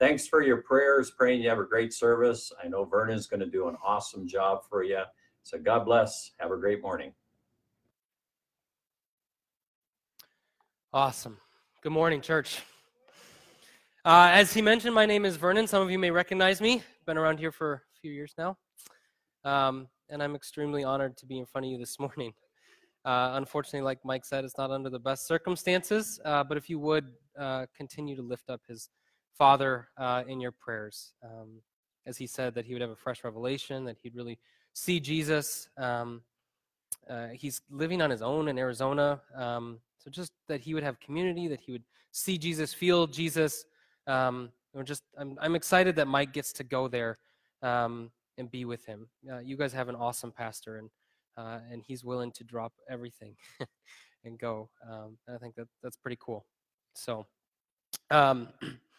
thanks for your prayers. Praying you have a great service. I know Vernon's going to do an awesome job for you. So God bless. Have a great morning. Awesome. Good morning, church. Uh, as he mentioned, my name is Vernon. Some of you may recognize me. Been around here for a few years now. Um, and I'm extremely honored to be in front of you this morning. Uh, unfortunately, like Mike said, it's not under the best circumstances, uh, but if you would uh, continue to lift up his father uh, in your prayers. Um, as he said, that he would have a fresh revelation, that he'd really see Jesus. Um, uh, he's living on his own in Arizona. Um, so just that he would have community, that he would see Jesus, feel Jesus. Um, just, I'm, I'm excited that Mike gets to go there um, and be with him. Uh, you guys have an awesome pastor, and uh, and he's willing to drop everything and go. Um, I think that that's pretty cool. So, um,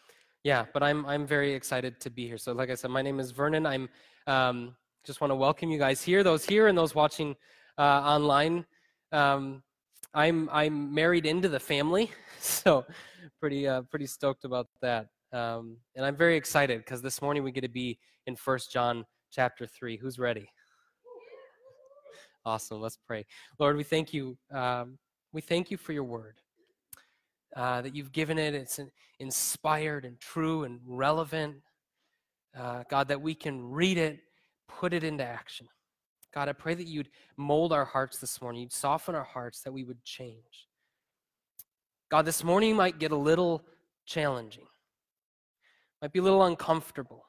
yeah, but I'm I'm very excited to be here. So, like I said, my name is Vernon. I'm um, just want to welcome you guys here, those here and those watching uh, online. Um, I'm I'm married into the family, so pretty uh, pretty stoked about that. Um, and I'm very excited because this morning we get to be in First John chapter three. Who's ready? Awesome. Let's pray. Lord, we thank you. Um, we thank you for your word. Uh, that you've given it. It's inspired and true and relevant. Uh, God, that we can read it, put it into action. God, I pray that you'd mold our hearts this morning. You'd soften our hearts, that we would change. God, this morning might get a little challenging, might be a little uncomfortable.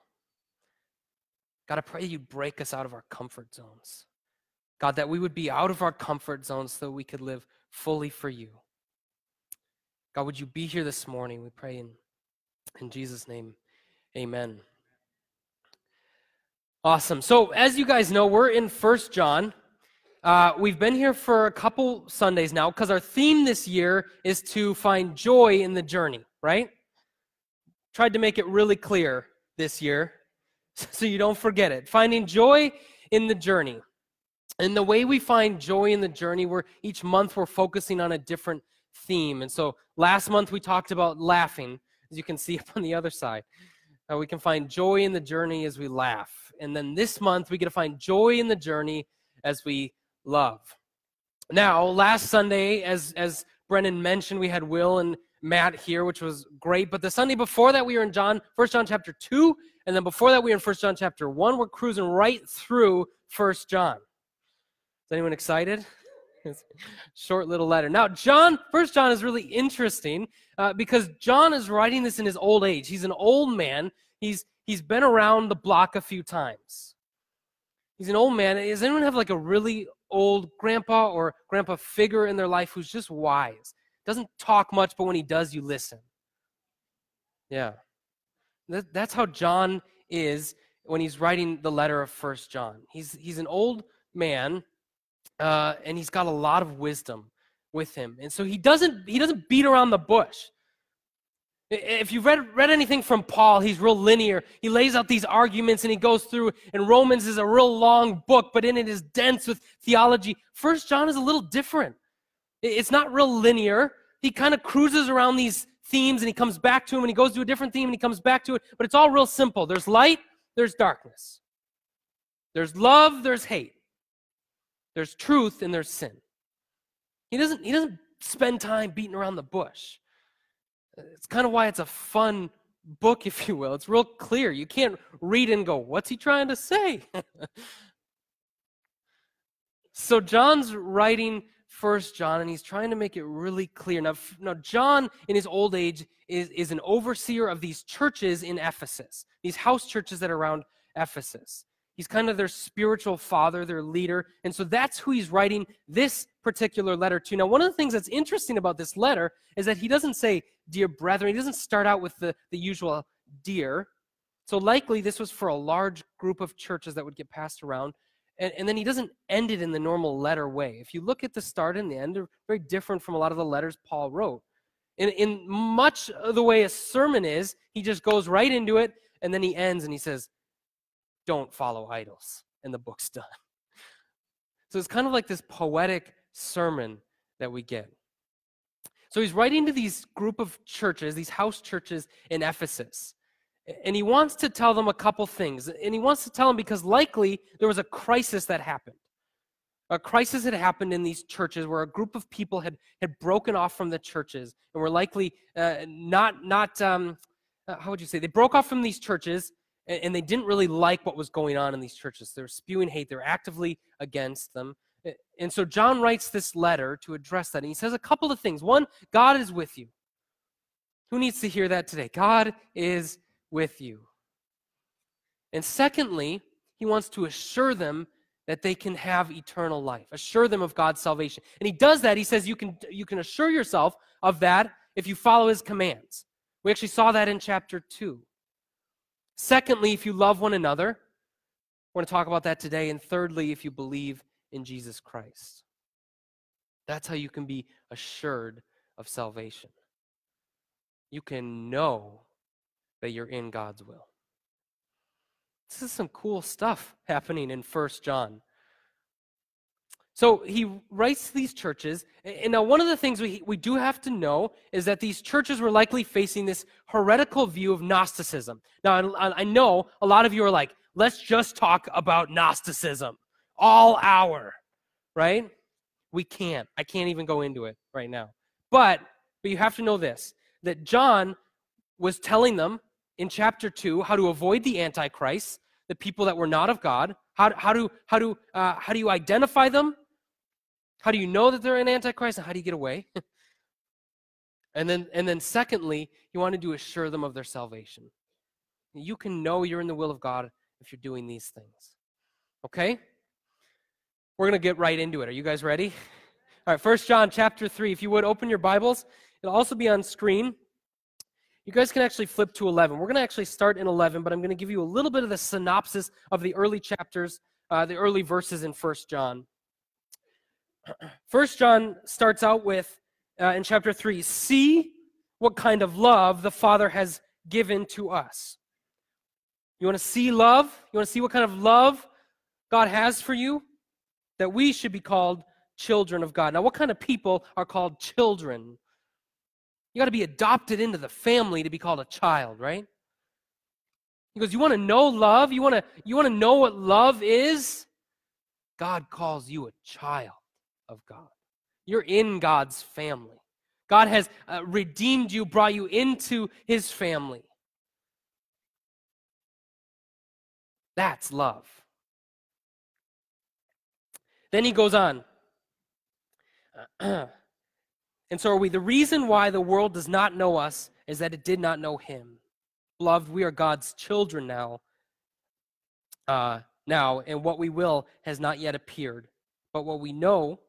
God, I pray you'd break us out of our comfort zones. God, that we would be out of our comfort zones so we could live fully for you. God, would you be here this morning? We pray in, in Jesus' name. Amen. Awesome. So, as you guys know, we're in First John. Uh, we've been here for a couple Sundays now because our theme this year is to find joy in the journey, right? Tried to make it really clear this year so you don't forget it. Finding joy in the journey. And the way we find joy in the journey, we're each month we're focusing on a different theme. And so last month we talked about laughing, as you can see up on the other side. Uh, we can find joy in the journey as we laugh. And then this month we get to find joy in the journey as we love. Now, last Sunday, as as Brennan mentioned, we had Will and Matt here, which was great. But the Sunday before that, we were in John, First John chapter 2. And then before that, we were in First John chapter 1. We're cruising right through First John Is anyone excited? Short little letter. Now, John, First John is really interesting uh, because John is writing this in his old age. He's an old man. He's he's been around the block a few times. He's an old man. Does anyone have like a really old grandpa or grandpa figure in their life who's just wise? Doesn't talk much, but when he does, you listen. Yeah. That, that's how John is when he's writing the letter of First John. He's he's an old man uh, and he's got a lot of wisdom with him. And so he doesn't he doesn't beat around the bush. If you've read, read anything from Paul, he's real linear. He lays out these arguments and he goes through, and Romans is a real long book, but in it is dense with theology. First John is a little different. It's not real linear. He kind of cruises around these themes and he comes back to them and he goes to a different theme and he comes back to it, but it's all real simple. There's light, there's darkness. There's love, there's hate. There's truth and there's sin. He doesn't, he doesn't spend time beating around the bush. It's kind of why it's a fun book, if you will. It's real clear. You can't read and go, what's he trying to say? so John's writing First John, and he's trying to make it really clear. Now, now John, in his old age, is, is an overseer of these churches in Ephesus, these house churches that are around Ephesus. He's kind of their spiritual father, their leader. And so that's who he's writing this particular letter to. Now, one of the things that's interesting about this letter is that he doesn't say, Dear brethren, he doesn't start out with the, the usual dear. So likely this was for a large group of churches that would get passed around. And, and then he doesn't end it in the normal letter way. If you look at the start and the end, they're very different from a lot of the letters Paul wrote. In, in much of the way a sermon is, he just goes right into it and then he ends and he says, don't follow idols. And the book's done. So it's kind of like this poetic sermon that we get. So he's writing to these group of churches, these house churches in Ephesus. And he wants to tell them a couple things. And he wants to tell them because likely there was a crisis that happened. A crisis had happened in these churches where a group of people had, had broken off from the churches and were likely uh, not, not um, uh, how would you say, they broke off from these churches and, and they didn't really like what was going on in these churches. They were spewing hate, they were actively against them. And so John writes this letter to address that. And he says a couple of things. One, God is with you. Who needs to hear that today? God is with you. And secondly, he wants to assure them that they can have eternal life, assure them of God's salvation. And he does that. He says you can, you can assure yourself of that if you follow his commands. We actually saw that in chapter 2. Secondly, if you love one another, we're going to talk about that today. And thirdly, if you believe in Jesus Christ. That's how you can be assured of salvation. You can know that you're in God's will. This is some cool stuff happening in First John. So he writes these churches, and now one of the things we, we do have to know is that these churches were likely facing this heretical view of Gnosticism. Now, I, I know a lot of you are like, let's just talk about Gnosticism all hour, right? We can't. I can't even go into it right now. But, but you have to know this that John was telling them in chapter 2 how to avoid the antichrist the people that were not of god how, how, do, how, do, uh, how do you identify them how do you know that they're an antichrist and how do you get away? And then and then secondly you wanted to assure them of their salvation. You can know you're in the will of god if you're doing these things. Okay? We're going to get right into it. Are you guys ready? All right first john chapter 3 if you would open your bibles. It'll also be on screen. You guys can actually flip to 11. We're going to actually start in 11, but I'm going to give you a little bit of the synopsis of the early chapters, uh, the early verses in First John. First John starts out with, uh, in chapter 3, see what kind of love the Father has given to us. You want to see love? You want to see what kind of love God has for you? That we should be called children of God. Now, what kind of people are called children? You got to be adopted into the family to be called a child, right? He goes, You want to know love? You want to you want to know what love is? God calls you a child of God. You're in God's family. God has uh, redeemed you, brought you into his family. That's love. Then he goes on. And so are we. The reason why the world does not know us is that it did not know him. Loved, we are God's children now. Uh, now, and what we will has not yet appeared. But what we know,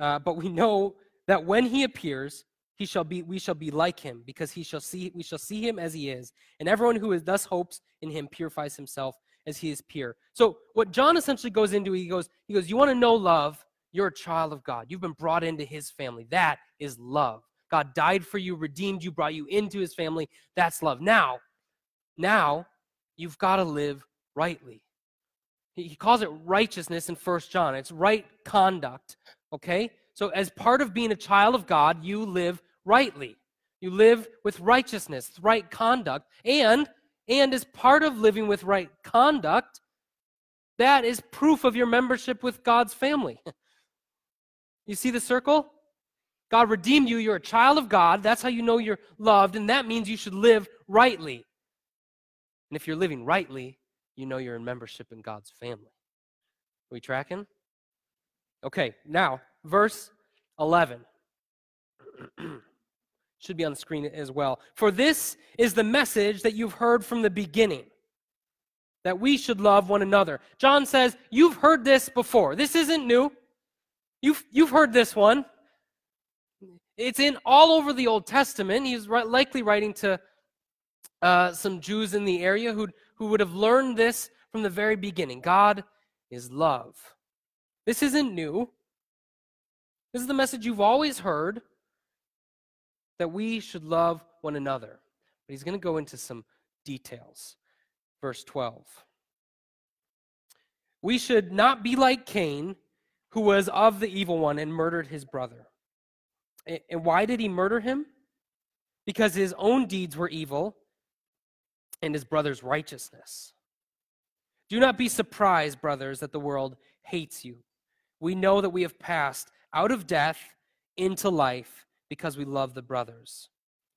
uh, but we know that when he appears, he shall be we shall be like him because he shall see we shall see him as he is and everyone who is thus hopes in him purifies himself as he is pure so what john essentially goes into he goes he goes you want to know love you're a child of God. You've been brought into his family. That is love. God died for you, redeemed you, brought you into his family. That's love. Now, now you've got to live rightly. He calls it righteousness in First John. It's right conduct. Okay? So as part of being a child of God, you live rightly. You live with righteousness, right conduct. And and as part of living with right conduct, that is proof of your membership with God's family. You see the circle? God redeemed you. You're a child of God. That's how you know you're loved, and that means you should live rightly. And if you're living rightly, you know you're in membership in God's family. Are we tracking? Okay, now, verse 11. Should be on the screen as well. For this is the message that you've heard from the beginning that we should love one another. John says, You've heard this before. This isn't new. You've, you've heard this one. It's in all over the Old Testament. He's likely writing to uh, some Jews in the area who who would have learned this from the very beginning. God is love. This isn't new. This is the message you've always heard that we should love one another. But he's going to go into some details. Verse 12. We should not be like Cain who was of the evil one and murdered his brother. And why did he murder him? Because his own deeds were evil and his brother's righteousness. Do not be surprised, brothers, that the world hates you. We know that we have passed out of death into life because we love the brothers.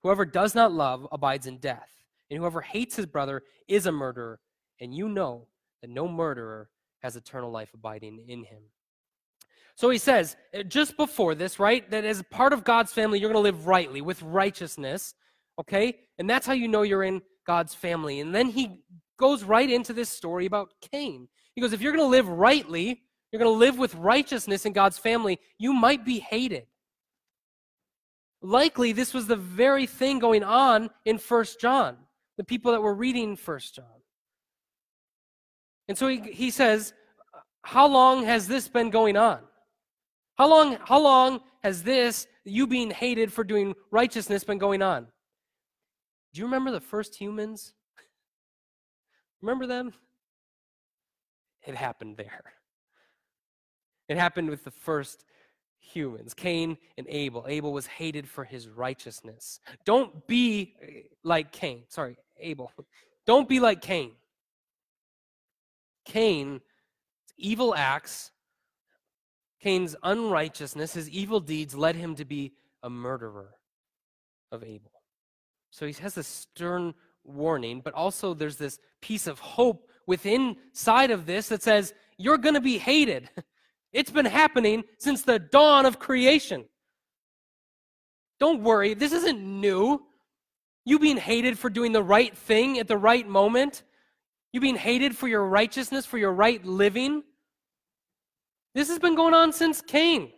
Whoever does not love abides in death, and whoever hates his brother is a murderer, and you know that no murderer has eternal life abiding in him. So he says, uh, just before this, right, that as part of God's family, you're going to live rightly with righteousness, okay? And that's how you know you're in God's family. And then he goes right into this story about Cain. He goes, if you're going to live rightly, you're going to live with righteousness in God's family, you might be hated. Likely, this was the very thing going on in First John, the people that were reading First John. And so he, he says, How long has this been going on? How long, how long has this, you being hated for doing righteousness, been going on? Do you remember the first humans? Remember them? It happened there. It happened with the first humans Cain and Abel. Abel was hated for his righteousness. Don't be eh, like Cain. Sorry, Abel. Don't be like Cain. Cain, evil acts, Cain's unrighteousness, his evil deeds led him to be a murderer of Abel. So he has this stern warning, but also there's this piece of hope within side of this that says, You're going to be hated. It's been happening since the dawn of creation. Don't worry, this isn't new. You being hated for doing the right thing at the right moment, you being hated for your righteousness, for your right living. This has been going on since Cain.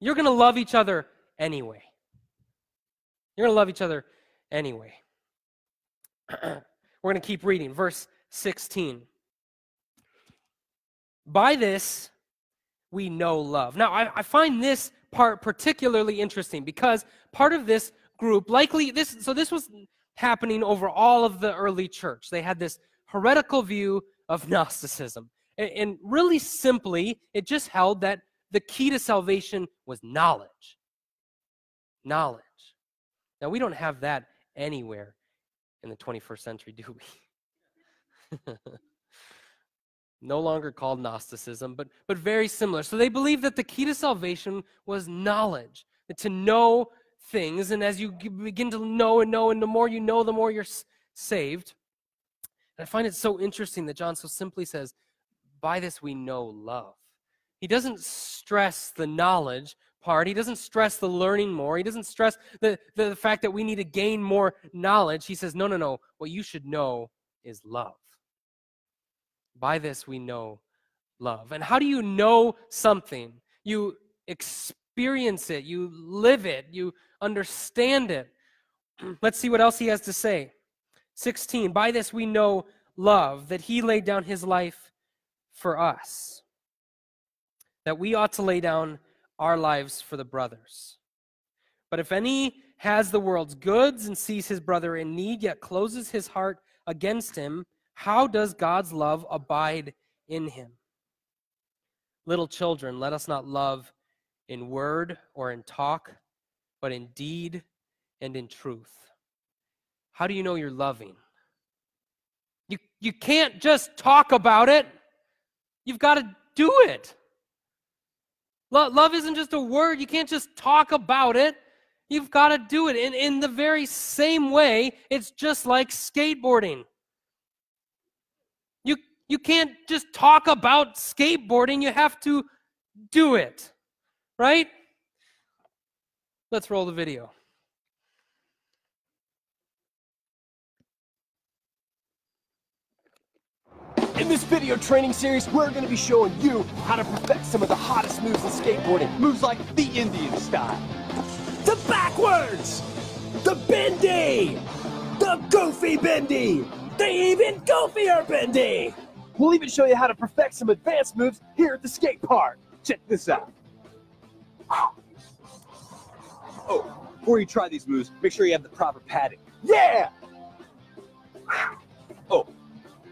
You're going to love each other anyway. You're going to love each other anyway. We're going to keep reading. Verse 16. By this, we know love. Now, I, I, find this part particularly interesting because part of this group, likely this, so this was happening over all of the early church. They had this heretical view of Gnosticism. And, and really simply, it just held that the key to salvation was knowledge. Knowledge. Now, we don't have that anywhere in the 21st century, do we? no longer called Gnosticism, but, but very similar. So they believed that the key to salvation was knowledge, to know things. And as you begin to know and know, and the more you know, the more you're saved. And I find it so interesting that John so simply says, By this we know love. He doesn't stress the knowledge part. He doesn't stress the learning more. He doesn't stress the, the fact that we need to gain more knowledge. He says, No, no, no. What you should know is love. By this we know love. And how do you know something? You experience it, you live it, you understand it. Let's see what else he has to say. 16. By this we know love, that he laid down his life for us, that we ought to lay down our lives for the brothers. But if any has the world's goods and sees his brother in need, yet closes his heart against him, how does God's love abide in him? Little children, let us not love in word or in talk, but in deed and in truth. How do you know you're loving? You, you can't just talk about it, you've got to do it. Love, love isn't just a word, you can't just talk about it. You've got to do it. And in the very same way, it's just like skateboarding. You can't just talk about skateboarding, you have to do it. Right? Let's roll the video. In this video training series, we're going to be showing you how to perfect some of the hottest moves in skateboarding. Moves like the Indian style. The backwards! The bendy! The goofy bendy! The even goofier bendy! We'll even show you how to perfect some advanced moves here at the skate park. Check this out. Oh, before you try these moves, make sure you have the proper padding. Yeah! Oh,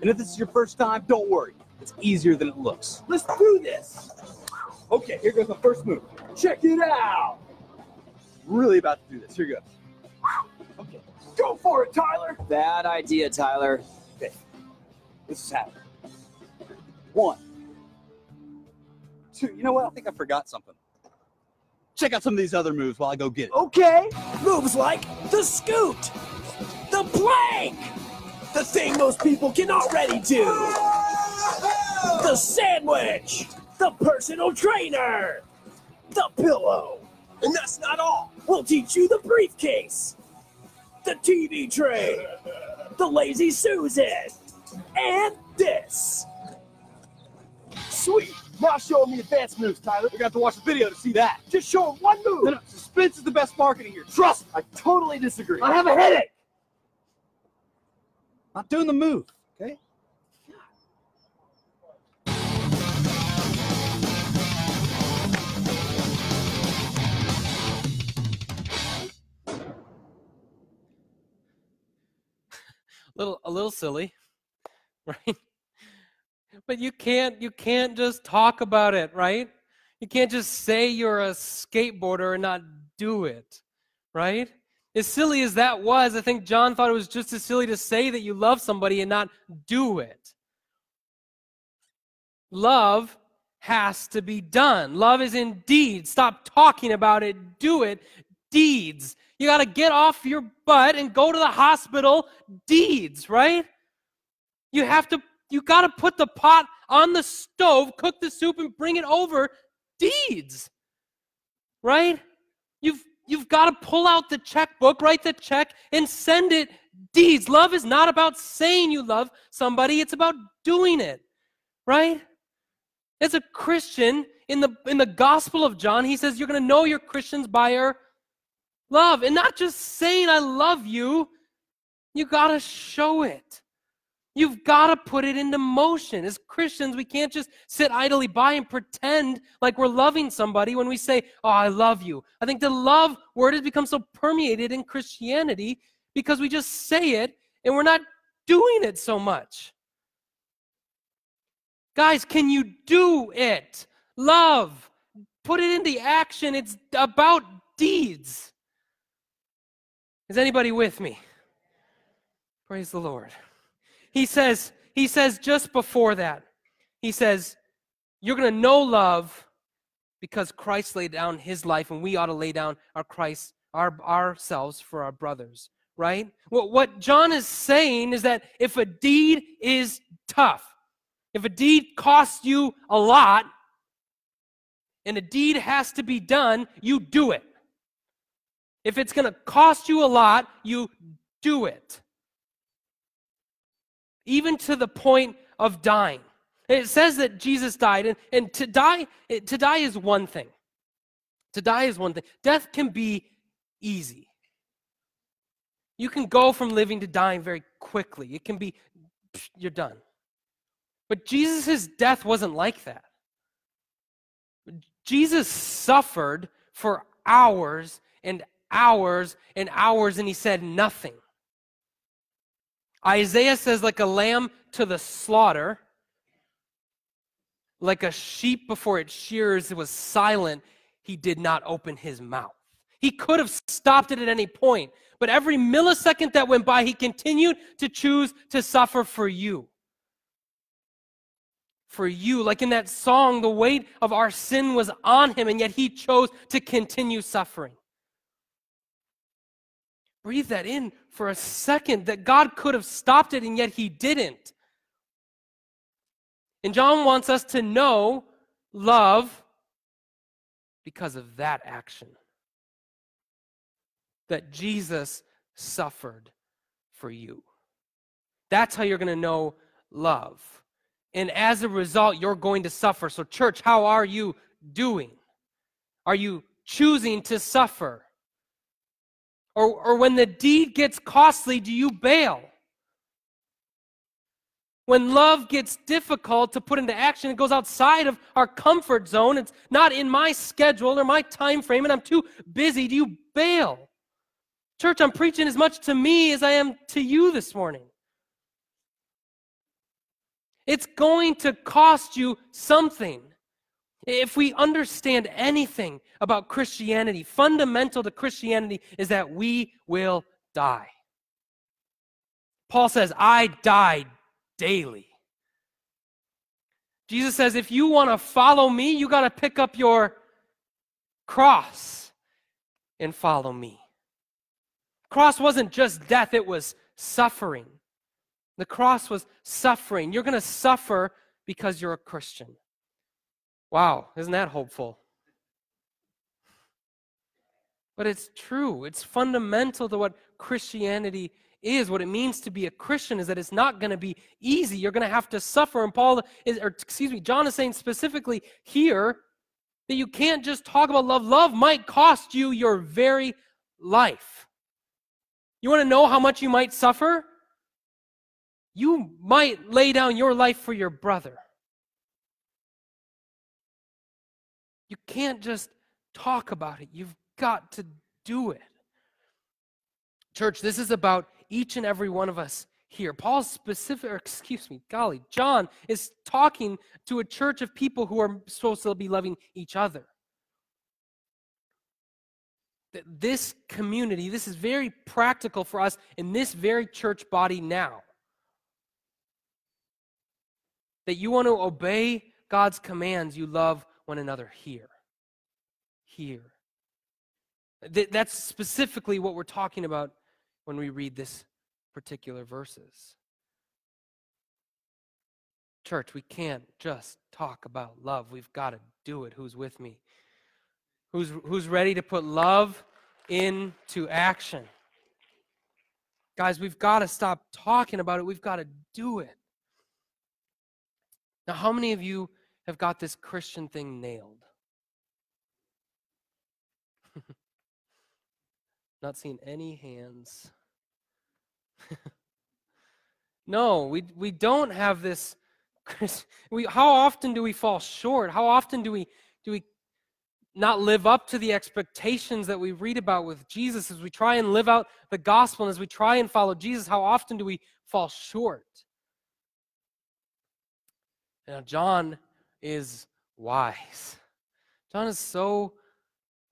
and if this is your first time, don't worry. It's easier than it looks. Let's do this! Okay, here goes the first move. Check it out! Really about to do this. Here goes. Okay, go! Go for it, Tyler. Bad idea, Tyler. Okay, this is happening. One, two. You know what? I think I forgot something. Check out some of these other moves while I go get it. Okay. Moves like the scoot, the plank, the thing most people can already do, the sandwich, the personal trainer, the pillow. And that's not all. We'll teach you the briefcase, the TV tray, the lazy Susan, and this. Sweet. Now show him the advanced moves, Tyler. You're gonna have to watch the video to see that. Just show him one move. No, no, suspense is the best marketing here. Trust me, I totally disagree. I have a headache. Not doing the move. Okay. little a little silly right but you can't you can't just talk about it right? You can't just say you're a skateboarder and not do it right? As silly as that was i think john thought it was just as silly to say that you love somebody and not do it. Love has to be done. Love is indeed stop talking about it. Do it. Deeds. You got to get off your butt and go to the hospital. Deeds, right? You have to you got to put the pot on the stove, cook the soup and bring it over deeds. Right? You've you've got to pull out the checkbook, write the check and send it deeds. Love is not about saying you love somebody, it's about doing it. Right? As a Christian in the in the Gospel of John, he says you're going to know you're Christians by your love. And not just saying, I love you, you got to show it. You've got to put it into motion. As Christians, we can't just sit idly by and pretend like we're loving somebody when we say, Oh, I love you. I think the love word has become so permeated in Christianity because we just say it and we're not doing it so much. Guys, can you do it? Love. Put it into action. It's about deeds. Is anybody with me? Praise the Lord. He says, he says just before that, he says, You're going to know love because Christ laid down his life, and we ought to lay down our Christ, our, ourselves for our brothers, right? What, what John is saying is that if a deed is tough, if a deed costs you a lot, and a deed has to be done, you do it. If it's going to cost you a lot, you do it. Even to the point of dying. It says that Jesus died, and, and to die, to die is one thing. To die is one thing. Death can be easy. You can go from living to dying very quickly. It can be, you're done. But Jesus' death wasn't like that. Jesus suffered for hours and hours and hours, and he said nothing. Isaiah says, like a lamb to the slaughter, like a sheep before its shears it was silent, he did not open his mouth. He could have stopped it at any point, but every millisecond that went by, he continued to choose to suffer for you. For you, like in that song, the weight of our sin was on him, and yet he chose to continue suffering. Breathe that in for a second that God could have stopped it and yet he didn't. And John wants us to know love because of that action. That Jesus suffered for you. That's how you're going to know love. And as a result, you're going to suffer. So, church, how are you doing? Are you choosing to suffer? Or, or when the deed gets costly, do you bail? When love gets difficult to put into action, it goes outside of our comfort zone. It's not in my schedule or my time frame, and I'm too busy. Do you bail? Church, I'm preaching as much to me as I am to you this morning. It's going to cost you something. If we understand anything about Christianity, fundamental to Christianity is that we will die. Paul says, I die daily. Jesus says, if you want to follow me, you got to pick up your cross and follow me. Cross wasn't just death, it was suffering. The cross was suffering. You're going to suffer because you're a Christian. Wow, isn't that hopeful? But it's true. It's fundamental to what Christianity is. What it means to be a Christian is that it's not going to be easy. You're going to have to suffer. And Paul is, or excuse me, John is saying specifically here that you can't just talk about love. Love might cost you your very life. You want to know how much you might suffer? You might lay down your life for your brother. You can't just talk about it. You've got to do it. Church, this is about each and every one of us here. Paul's specific, excuse me, golly, John is talking to a church of people who are supposed to be loving each other. This community, this is very practical for us in this very church body now. That you want to obey God's commands, you love one another here. Here. That's specifically what we're talking about when we read this particular verses. Church, we can't just talk about love. We've got to do it. Who's with me? Who's, who's ready to put love into action? Guys, we've got to stop talking about it. We've got to do it. Now, how many of you have got this Christian thing nailed? Not seeing any hands. no, we, we don't have this. We, how often do we fall short? How often do we, do we not live up to the expectations that we read about with Jesus as we try and live out the gospel and as we try and follow Jesus? How often do we fall short? Now, John is wise. John is so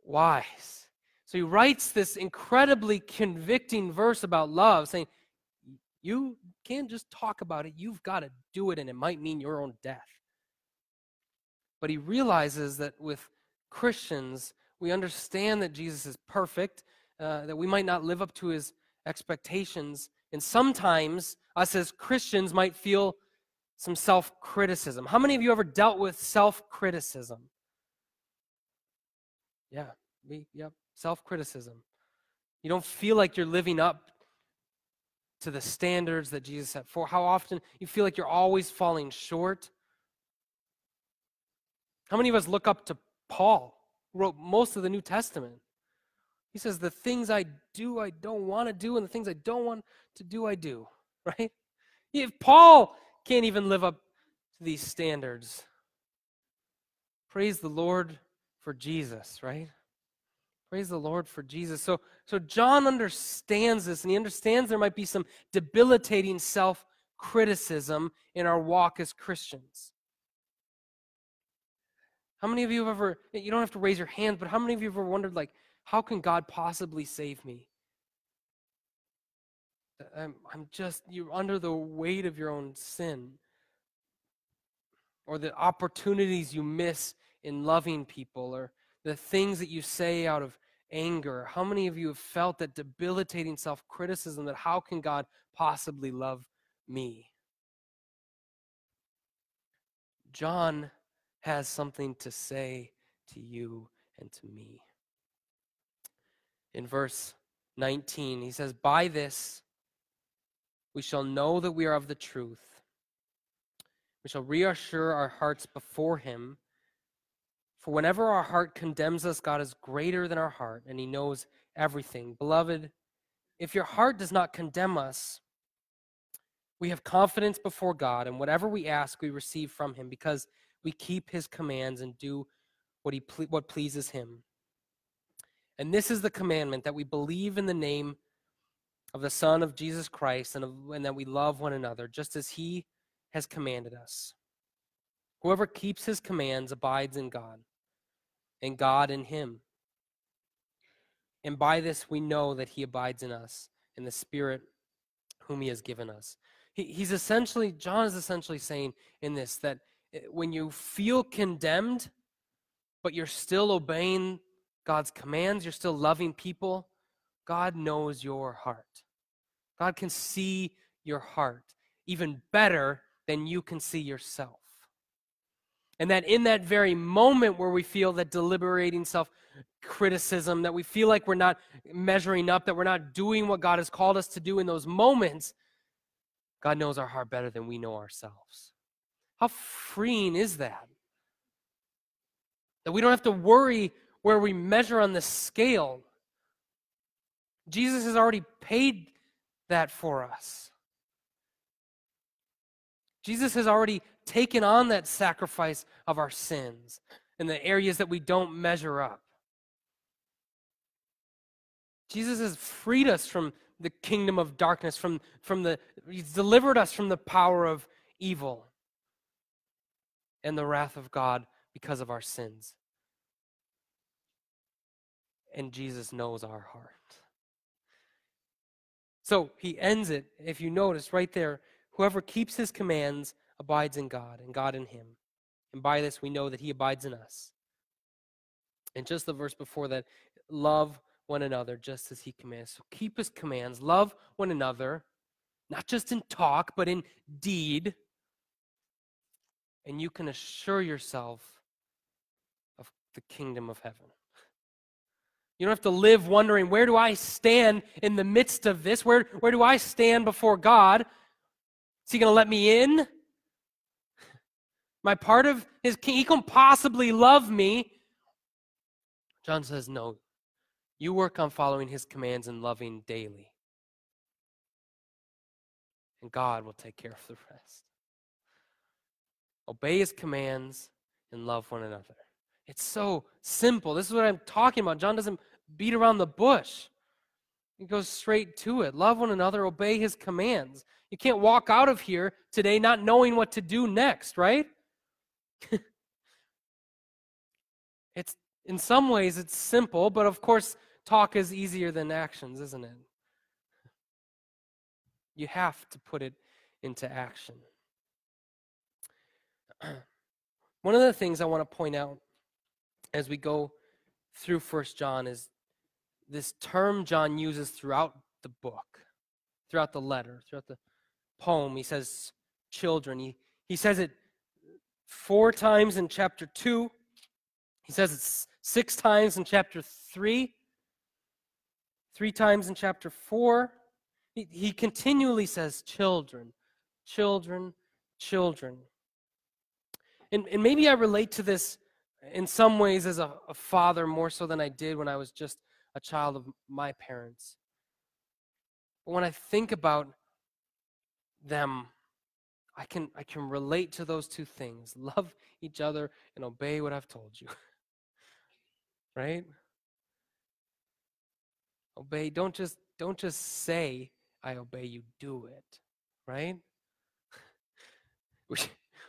wise. So he writes this incredibly convicting verse about love, saying, You can't just talk about it, you've got to do it, and it might mean your own death. But he realizes that with Christians, we understand that Jesus is perfect, uh, that we might not live up to his expectations. And sometimes us as Christians might feel some self criticism. How many of you ever dealt with self criticism? Yeah, me, yep, self criticism. You don't feel like you're living up to the standards that Jesus set for. How often you feel like you're always falling short. How many of us look up to Paul, who wrote most of the New Testament? He says, The things I do, I don't want to do, and the things I don't want to do, I do. Right? If Paul can't even live up to these standards, praise the Lord for Jesus, right? Praise the Lord for Jesus. So, so John understands this, and he understands there might be some debilitating self criticism in our walk as Christians. How many of you have ever, you don't have to raise your hand, but how many of you have ever wondered, like, how can God possibly save me? I'm, um, I'm just, you're under the weight of your own sin or the opportunities you miss in loving people or the things that you say out of anger? How many of you have felt that debilitating self criticism that how can God possibly love me? John has something to say to you and to me. In verse 19, he says, By this we shall know that we are of the truth. We shall reassure our hearts before him for whenever our heart condemns us, God is greater than our heart, and He knows everything. Beloved, if your heart does not condemn us, we have confidence before God, and whatever we ask, we receive from Him, because we keep His commands and do what, he ple- what pleases Him. And this is the commandment that we believe in the name of the Son of Jesus Christ, and, of, and that we love one another, just as He has commanded us. Whoever keeps His commands abides in God and God in him. And by this we know that he abides in us, in the spirit whom he has given us. He, he's essentially, John is essentially saying in this that eh, when you feel condemned, but you're still obeying God's commands, you're still loving people, God knows your heart. God can see your heart even better than you can see yourself. And that in that very moment where we feel that deliberating self criticism, that we feel like we're not measuring up, that we're not doing what God has called us to do in those moments, God knows our heart better than we know ourselves. How freeing is that? That we don't have to worry where we measure on the scale. Jesus has already paid that for us. Jesus has already taken on that sacrifice of our sins in the areas that we don't measure up. Jesus has freed us from the kingdom of darkness, from, from the, he's delivered us from the power of evil and the wrath of God because of our sins. And Jesus knows our heart. So he ends it, if you notice right there, whoever keeps his commands abides in God, and God in him. And by this we know that he abides in us. And just the verse before that, love one another just as he commands. So keep his commands, love one another, not just in talk, but in deed. And you can assure yourself of the kingdom of heaven. You don't have to live wondering, where do I stand in the midst of this? Where, where do I stand before God? Is he going to let me in? My part of his king, he can possibly love me. John says, no. You work on following his commands and loving daily. And God will take care of the rest. Obey his commands and love one another. It's so simple. This is what I'm talking about. John doesn't beat around the bush. He goes straight to it. Love one another, obey his commands. You can't walk out of here today not knowing what to do next, right? it's in some ways it's simple, but of course talk is easier than actions, isn't it? You have to put it into action. One of the things I want to point out as we go through First John is this term John uses throughout the book, throughout the letter, throughout the poem. He says children. He, he says it four times in chapter 2. He says it six times in chapter 3, three times in chapter 4. He, he continually says children, children, children. And, and maybe I relate to this in some ways as a, a father more so than I did when I was just a child of my parents. But when I think about them, I can I can relate to those two things. Love each other and obey what I've told you. right? Obey, don't just don't just say I obey you, do it. Right? we,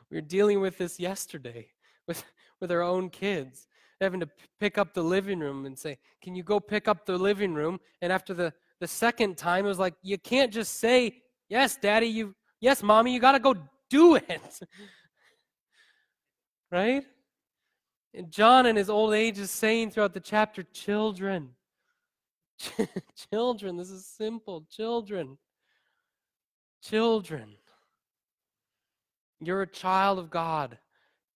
we were dealing with this yesterday with with our own kids having to pick up the living room and say, Can you go pick up the living room? And after the, the second time, it was like, You can't just say, Yes, daddy, you, yes, mommy, you got to go do it. right? And John, in his old age, is saying throughout the chapter, Children, children, this is simple. Children, children. You're a child of God.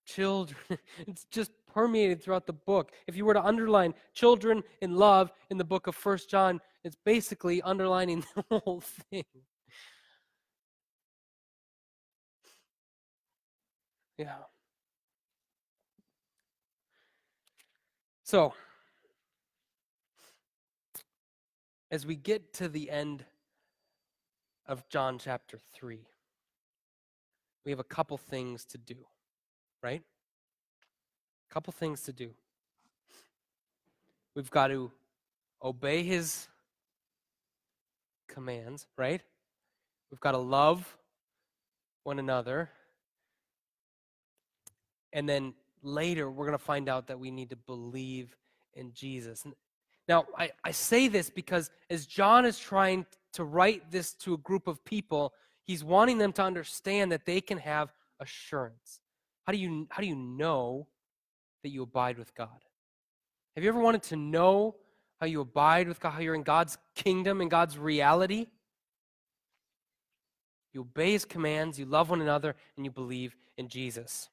Children. It's just permeated throughout the book. If you were to underline children in love in the book of First John, it's basically underlining the whole thing. Yeah. So, as we get to the end of John chapter 3, we have a couple things to do, right? A couple things to do. We've got to obey his commands, right? We've got to love one another. And then later, we're going to find out that we need to believe in Jesus. Now, I, I say this because as John is trying to write this to a group of people, he's wanting them to understand that they can have assurance. How do you, how do you know that you abide with God? Have you ever wanted to know how you abide with God, how you're in God's kingdom and God's reality? You obey his commands, you love one another, and you believe in Jesus.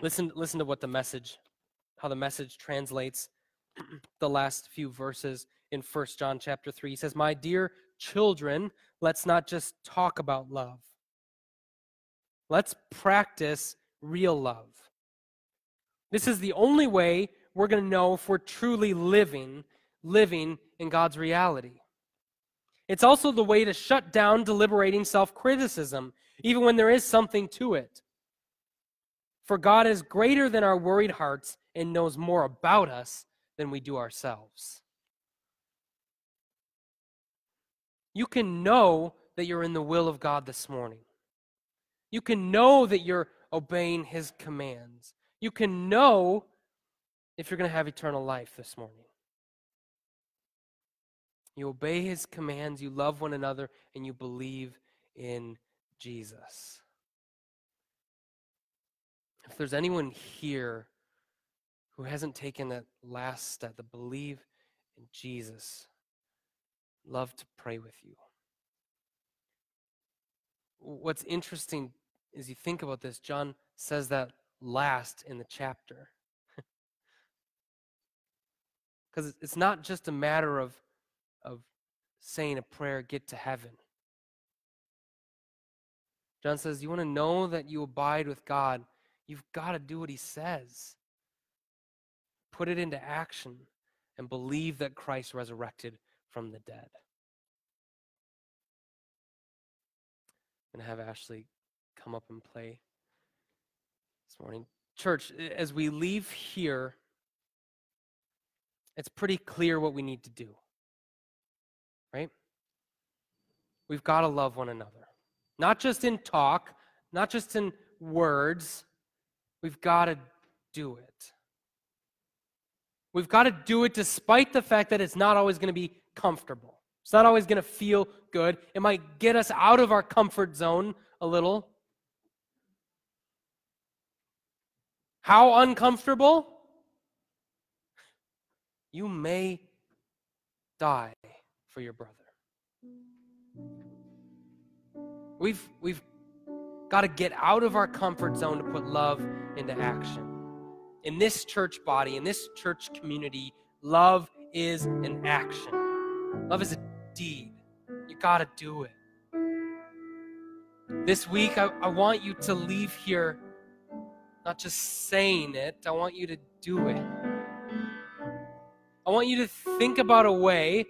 Listen, listen to what the message, how the message translates the last few verses in First John chapter 3. He says, My dear children, let's not just talk about love. Let's practice real love. This is the only way we're going to know if we're truly living, living in God's reality. It's also the way to shut down deliberating self criticism, even when there is something to it. For God is greater than our worried hearts and knows more about us than we do ourselves. You can know that you're in the will of God this morning. You can know that you're obeying His commands. You can know if you're going to have eternal life this morning. You obey His commands, you love one another, and you believe in Jesus. If there's anyone here who hasn't taken that last step, to believe in Jesus, love to pray with you. What's interesting is you think about this, John says that last in the chapter. Because it's not just a matter of, of saying a prayer, get to heaven. John says, You want to know that you abide with God, you've got to do what he says put it into action, and believe that Christ resurrected from the dead. To have Ashley come up and play this morning. Church, as we leave here, it's pretty clear what we need to do. Right? We've got to love one another. Not just in talk, not just in words. We've got to do it. We've got to do it despite the fact that it's not always going to be comfortable. It's not always going to feel good. It might get us out of our comfort zone a little. How uncomfortable? You may die for your brother. We've, we've got to get out of our comfort zone to put love into action in this church body, in this church community, love is an action. Love is a deed. You got to do it. This week, I, I want you to leave here not just saying it, I want you to do it. I want you to think about a way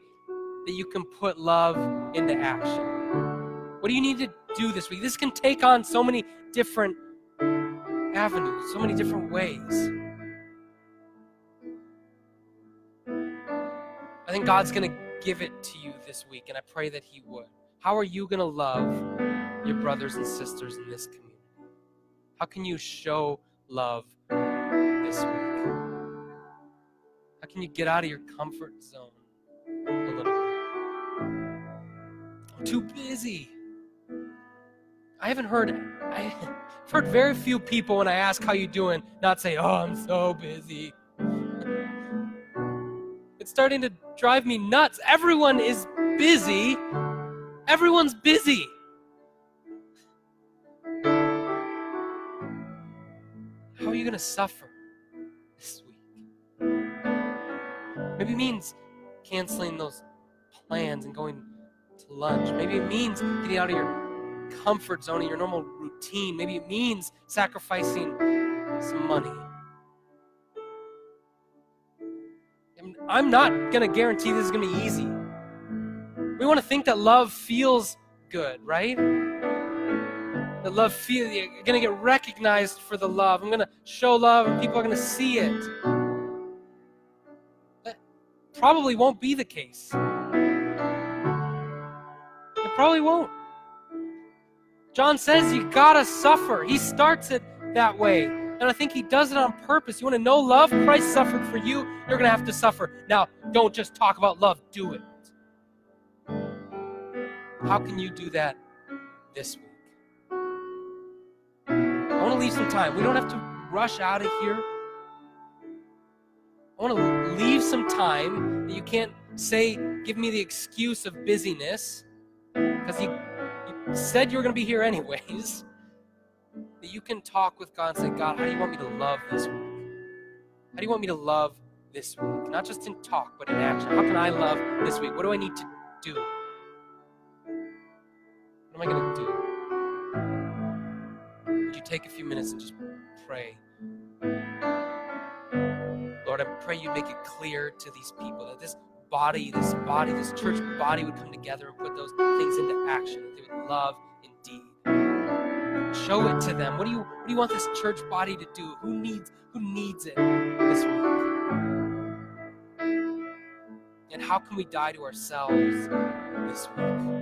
that you can put love into action. What do you need to do this week? This can take on so many different avenues, so many different ways. I think God's going to give it to you this week, and I pray that He would. How are you going to love your brothers and sisters in this community? How can you show love this week? How can you get out of your comfort zone a little bit? I'm too busy. I haven't heard I've heard very few people when I ask how you doing not say, "Oh, I'm so busy." It's starting to drive me nuts. Everyone is busy. Everyone's busy. Are you going to suffer this week? Maybe it means canceling those plans and going to lunch. Maybe it means getting out of your comfort zone and your normal routine. Maybe it means sacrificing some money. I'm not going to guarantee this is going to be easy. We want to think that love feels good, right? That love feel you're to get recognized for the love. I'm to show love and people are to see it. That probably won't be the case. It probably won't. John says you got to suffer. He starts it that way. And I think he does it on purpose. You want to know love? Christ suffered for you. You're to have to suffer. Now, don't just talk about love, do it. How can you do that this week? Want to leave some time. We don't have to rush out of here. I want to leave some time that you can't say, give me the excuse of busyness, because you, you said you were going to be here anyways. That you can talk with God and say, God, how do you want me to love this week? How do you want me to love this week? Not just in talk, but in action. How can I love this week? What do I need to do? Take a few minutes and just pray? Lord, I pray you make it clear to these people that this body, this body, this church body would come together and put those things into action, that they would love indeed. Show it to them. What do you what do you want this church body to do? Who needs who needs it this week? And how can we die to ourselves this week?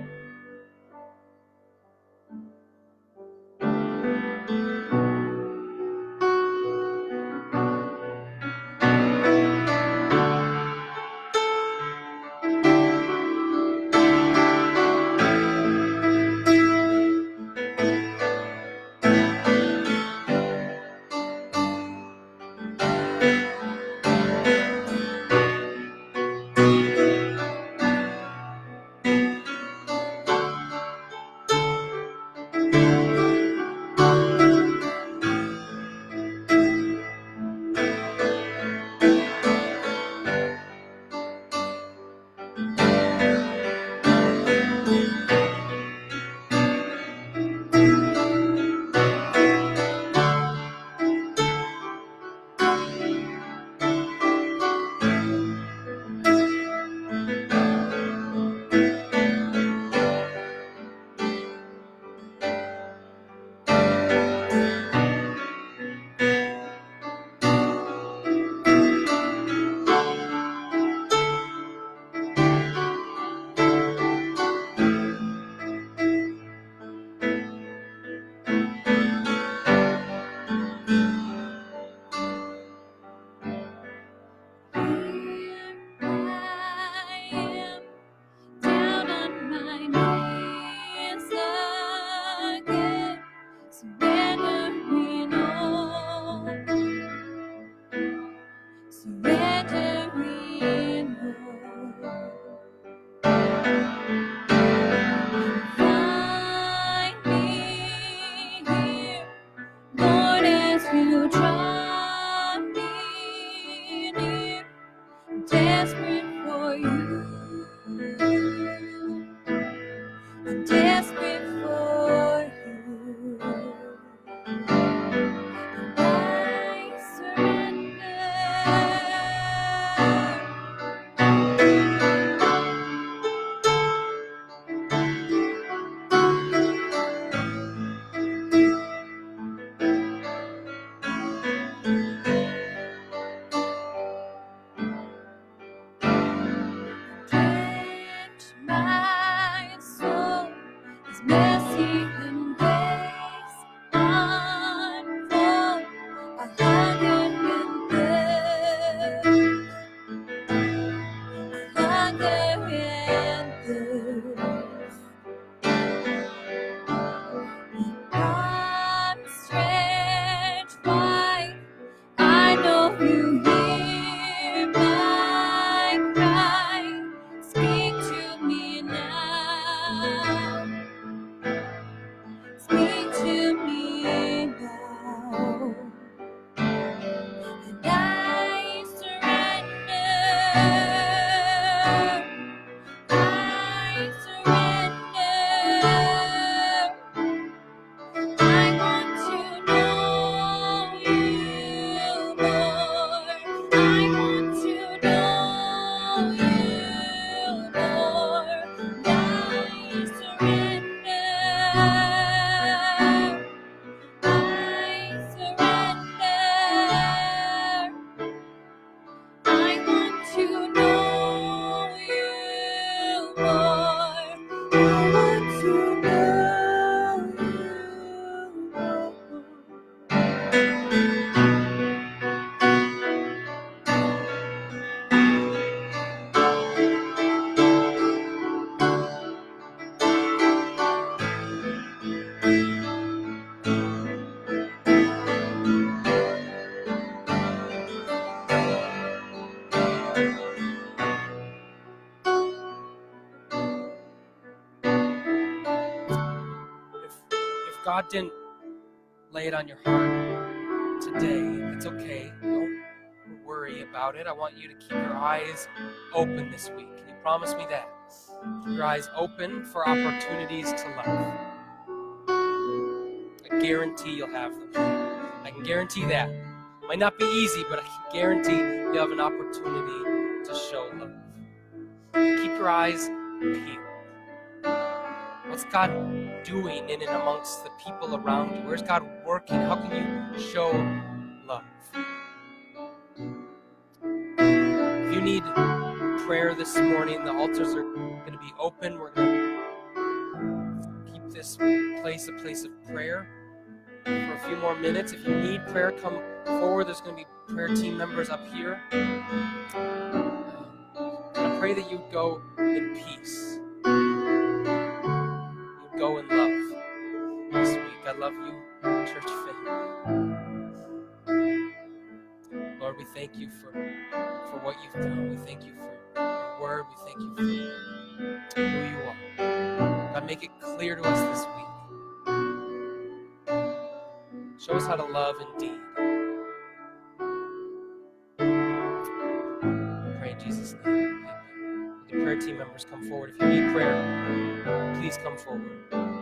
God didn't lay it on your heart today, it's okay. Don't worry about it. I want you to keep your eyes open this week. Can you promise me that? Keep your eyes open for opportunities to love. I guarantee you'll have them. I can guarantee that. Might not be easy, but I can guarantee you have an opportunity to show love. Keep your eyes peeled. What's God doing in and amongst the people around you? Where's God working? How can you show love? If you need prayer this morning, the altars are going to be open. We're going to keep this place a place of prayer for a few more minutes. If you need prayer, come forward. There's going to be prayer team members up here. Um, I pray that you go in peace. Go in love this week. I love you, church family. Lord, we thank you for, for what you've done. We thank you for your word. We thank you for who you are. God, make it clear to us this week. Show us how to love indeed. Prayer team members come forward. If you need prayer, please come forward.